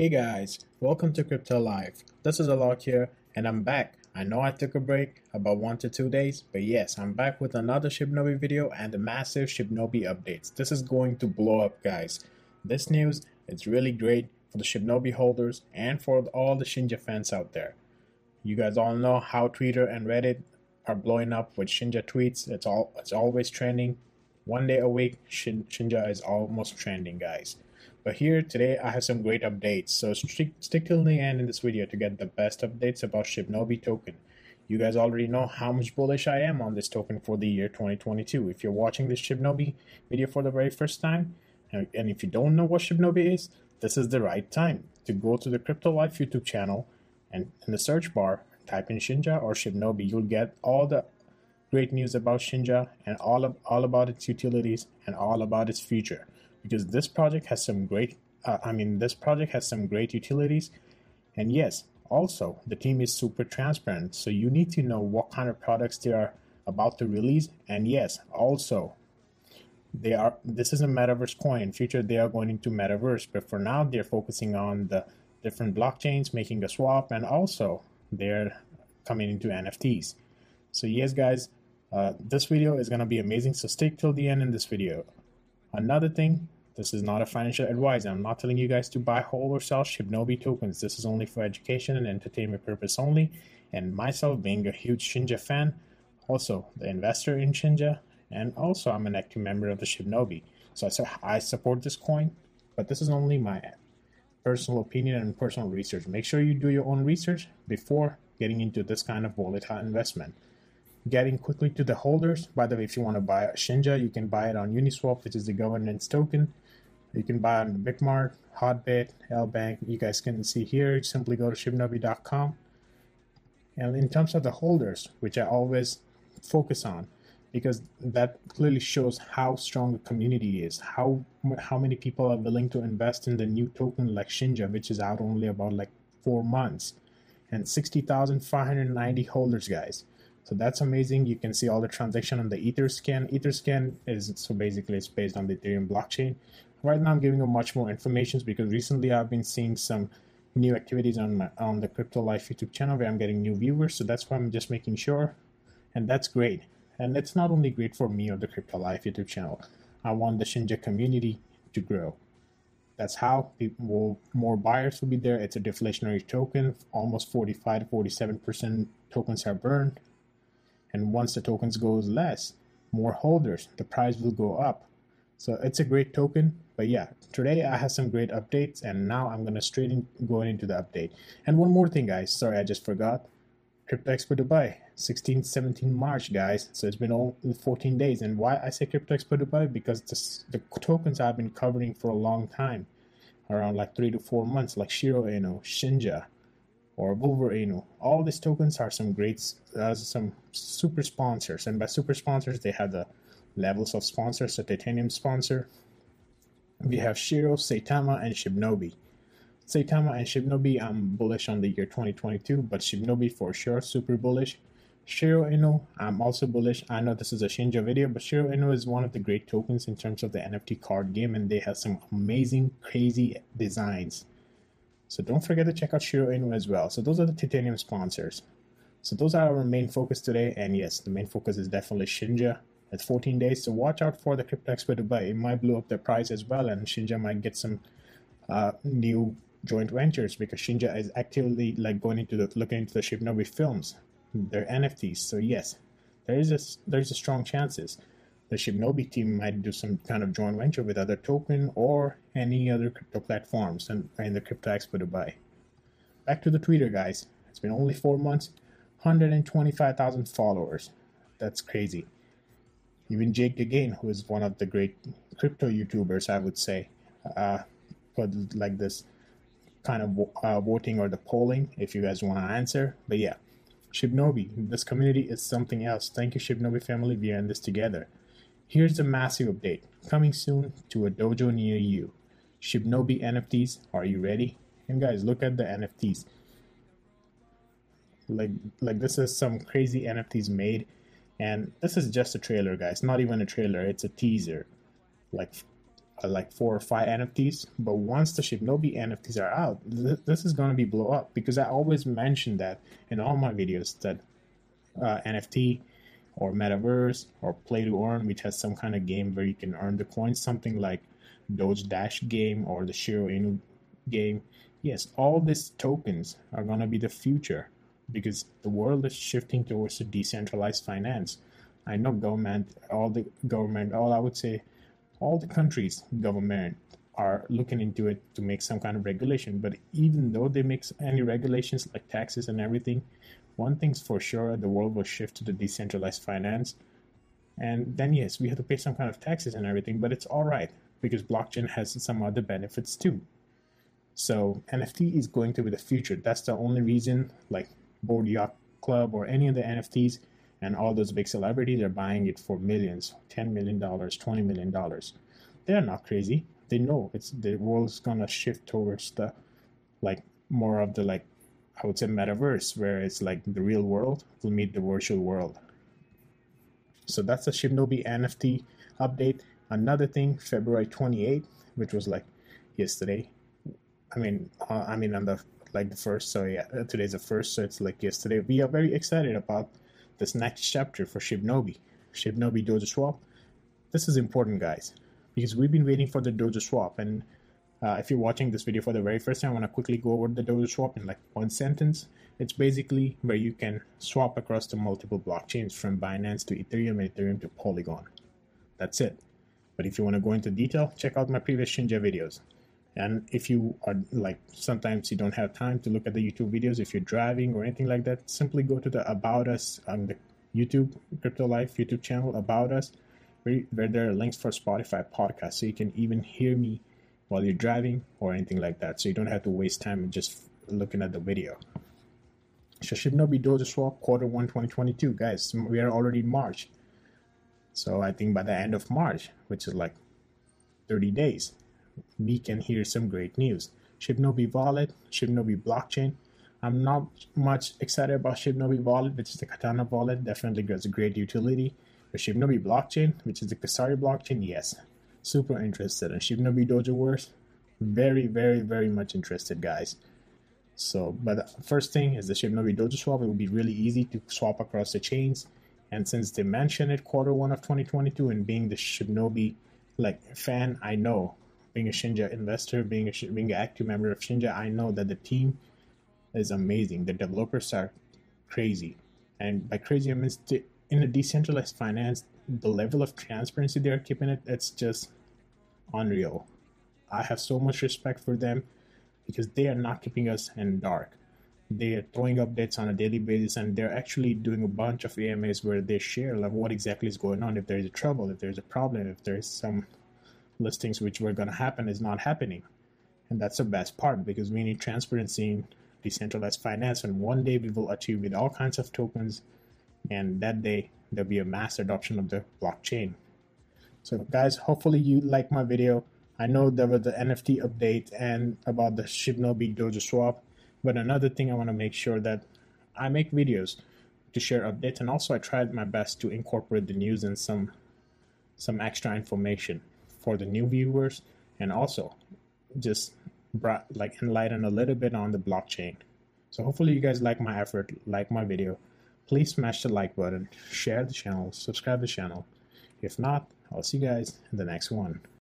Hey guys, welcome to Crypto Live. This is Alok here, and I'm back. I know I took a break about one to two days, but yes, I'm back with another Shibnobi video and the massive Shibnobi updates. This is going to blow up, guys. This news is really great for the Shibnobi holders and for all the Shinja fans out there. You guys all know how Twitter and Reddit are blowing up with Shinja tweets. It's all it's always trending. One day a week, Shin, Shinja is almost trending, guys. But here today, I have some great updates. So stick, stick till the end in this video to get the best updates about Shibnobi token. You guys already know how much bullish I am on this token for the year 2022. If you're watching this Shibnobi video for the very first time, uh, and if you don't know what Shibnobi is, this is the right time to go to the Crypto Life YouTube channel and in the search bar, type in Shinja or Shibnobi. You'll get all the great news about Shinja and all of all about its utilities and all about its future because this project has some great uh, I mean this project has some great utilities. And yes also the team is super transparent. So you need to know what kind of products they are about to release. And yes also they are this is a metaverse coin. In future they are going into metaverse. But for now they're focusing on the different blockchains making a swap and also they're coming into nfts so yes guys uh, this video is going to be amazing. So stick till the end in this video Another thing, this is not a financial advice. I'm not telling you guys to buy, hold, or sell Shibnobi tokens. This is only for education and entertainment purpose only. And myself, being a huge Shinja fan, also the investor in Shinja, and also I'm an active member of the Shibnobi. So I, I support this coin, but this is only my personal opinion and personal research. Make sure you do your own research before getting into this kind of volatile investment getting quickly to the holders. By the way, if you want to buy Shinja, you can buy it on Uniswap, which is the governance token. You can buy on Bitmart, Hotbit, LBank. You guys can see here. Simply go to shibnobi.com. And in terms of the holders, which I always focus on, because that clearly shows how strong the community is, how how many people are willing to invest in the new token like Shinja, which is out only about like four months, and sixty thousand five hundred ninety holders, guys. So that's amazing. You can see all the transaction on the Etherscan. Etherscan is so basically it's based on the Ethereum blockchain. Right now, I'm giving you much more information because recently I've been seeing some new activities on my on the Crypto Life YouTube channel where I'm getting new viewers. So that's why I'm just making sure, and that's great. And it's not only great for me or the Crypto Life YouTube channel. I want the Shinja community to grow. That's how people, more buyers will be there. It's a deflationary token. Almost 45 to 47 percent tokens are burned and once the tokens goes less, more holders, the price will go up. So it's a great token. But yeah, today I have some great updates, and now I'm gonna straight in going into the update. And one more thing, guys. Sorry, I just forgot. Crypto Expo Dubai, 16, 17 March, guys. So it's been only 14 days. And why I say Crypto Expo Dubai? Because this, the tokens I've been covering for a long time, around like three to four months, like Shiro Inu, Shinja, or Wolverine. All these tokens are some great, uh, some super sponsors, and by super sponsors, they have the levels of sponsors. So Titanium sponsor, we have Shiro, Saitama, and Shibnobi. Saitama and Shibnobi, I'm bullish on the year 2022, but Shibnobi for sure, super bullish. Shiro Inu, I'm also bullish. I know this is a Shinja video, but Shiro Inu is one of the great tokens in terms of the NFT card game, and they have some amazing, crazy designs. So don't forget to check out Shiro Inu as well. So those are the titanium sponsors. So those are our main focus today. And yes, the main focus is definitely Shinja. It's 14 days, so watch out for the Crypto Expo Dubai. It might blow up the price as well, and Shinja might get some uh, new joint ventures because Shinja is actively like going into the looking into the Shibnobi films, their NFTs. So yes, there is a there's a strong chances the Shibnobi team might do some kind of joint venture with other token or any other crypto platforms and in the Crypto Expo Dubai. Back to the Twitter, guys. It's been only four months, 125,000 followers. That's crazy. Even Jake Gagain, who is one of the great crypto YouTubers, I would say, uh, put like this kind of uh, voting or the polling if you guys want to answer. But yeah, Shibnobi, this community is something else. Thank you, Shibnobi family. We are in this together. Here's a massive update coming soon to a dojo near you. Shibnobi NFTs, are you ready? And guys, look at the NFTs. Like like this is some crazy NFTs made and this is just a trailer guys, not even a trailer, it's a teaser. Like uh, like four or five NFTs. But once the Shibnobi NFTs are out, th- this is going to be blow up because I always mention that in all my videos that uh, NFT or Metaverse or Play to Earn, which has some kind of game where you can earn the coins, something like Doge Dash game or the Shiba Inu game. Yes, all these tokens are going to be the future because the world is shifting towards a decentralized finance. I know government, all the government, all I would say, all the countries' government are looking into it to make some kind of regulation. But even though they make any regulations like taxes and everything, one thing's for sure: the world will shift to the decentralized finance. And then yes, we have to pay some kind of taxes and everything, but it's all right because blockchain has some other benefits too. So NFT is going to be the future. That's the only reason, like Bored Yacht Club or any of the NFTs and all those big celebrities are buying it for millions, $10 million, $20 million. They're not crazy. They know it's the world's gonna shift towards the like more of the like I would say metaverse where it's like the real world will meet the virtual world. So that's the Shibnobi NFT update. Another thing, February 28th, which was like yesterday. I mean, uh, I mean on the like the first. So yeah, today's the first. So it's like yesterday. We are very excited about this next chapter for Shibnobi, Shibnobi Dojo Swap. This is important, guys, because we've been waiting for the Dojo Swap. And uh, if you're watching this video for the very first time, I want to quickly go over the Dojo Swap in like one sentence. It's basically where you can swap across the multiple blockchains from Binance to Ethereum and Ethereum to Polygon. That's it. But if you want to go into detail, check out my previous Shinja videos. And if you are like sometimes you don't have time to look at the YouTube videos, if you're driving or anything like that, simply go to the About Us on the YouTube Crypto Life YouTube channel About Us, where, there are links for Spotify podcasts, so you can even hear me while you're driving or anything like that. So you don't have to waste time just looking at the video. So Shibnobi Dojo Swap quarter one 2022, guys. We are already in March. So I think by the end of March, which is like 30 days, we can hear some great news. Shibnobi Wallet, Shibnobi Blockchain. I'm not much excited about Shibnobi Wallet, which is the Katana wallet. Definitely has a great utility. But Shibnobi Blockchain, which is the Kasari blockchain, yes. Super interested. And Shibnobi Dojoverse, very, very, very much interested, guys. So, but the first thing is the Shibnobi Dojo swap. It will be really easy to swap across the chains. And since they mentioned it quarter one of 2022 and being the Shibnobi like fan, I know being a Shinja investor, being a being an active member of Shinja, I know that the team is amazing. The developers are crazy, and by crazy I mean in a decentralized finance, the level of transparency they are keeping it, it's just unreal. I have so much respect for them because they are not keeping us in dark. They are throwing updates on a daily basis, and they're actually doing a bunch of AMAs where they share like what exactly is going on. If there is a trouble, if there's a problem, if there's some listings which were going to happen is not happening. And that's the best part because we need transparency in decentralized finance. And one day we will achieve with all kinds of tokens. And that day there'll be a mass adoption of the blockchain. So, guys, hopefully you like my video. I know there was the NFT update and about the Shibnobi Dojo swap. But another thing I want to make sure that I make videos to share updates and also I tried my best to incorporate the news and some some extra information for the new viewers and also just brought like enlighten a little bit on the blockchain. So hopefully you guys like my effort, like my video. Please smash the like button, share the channel, subscribe the channel. If not, I'll see you guys in the next one.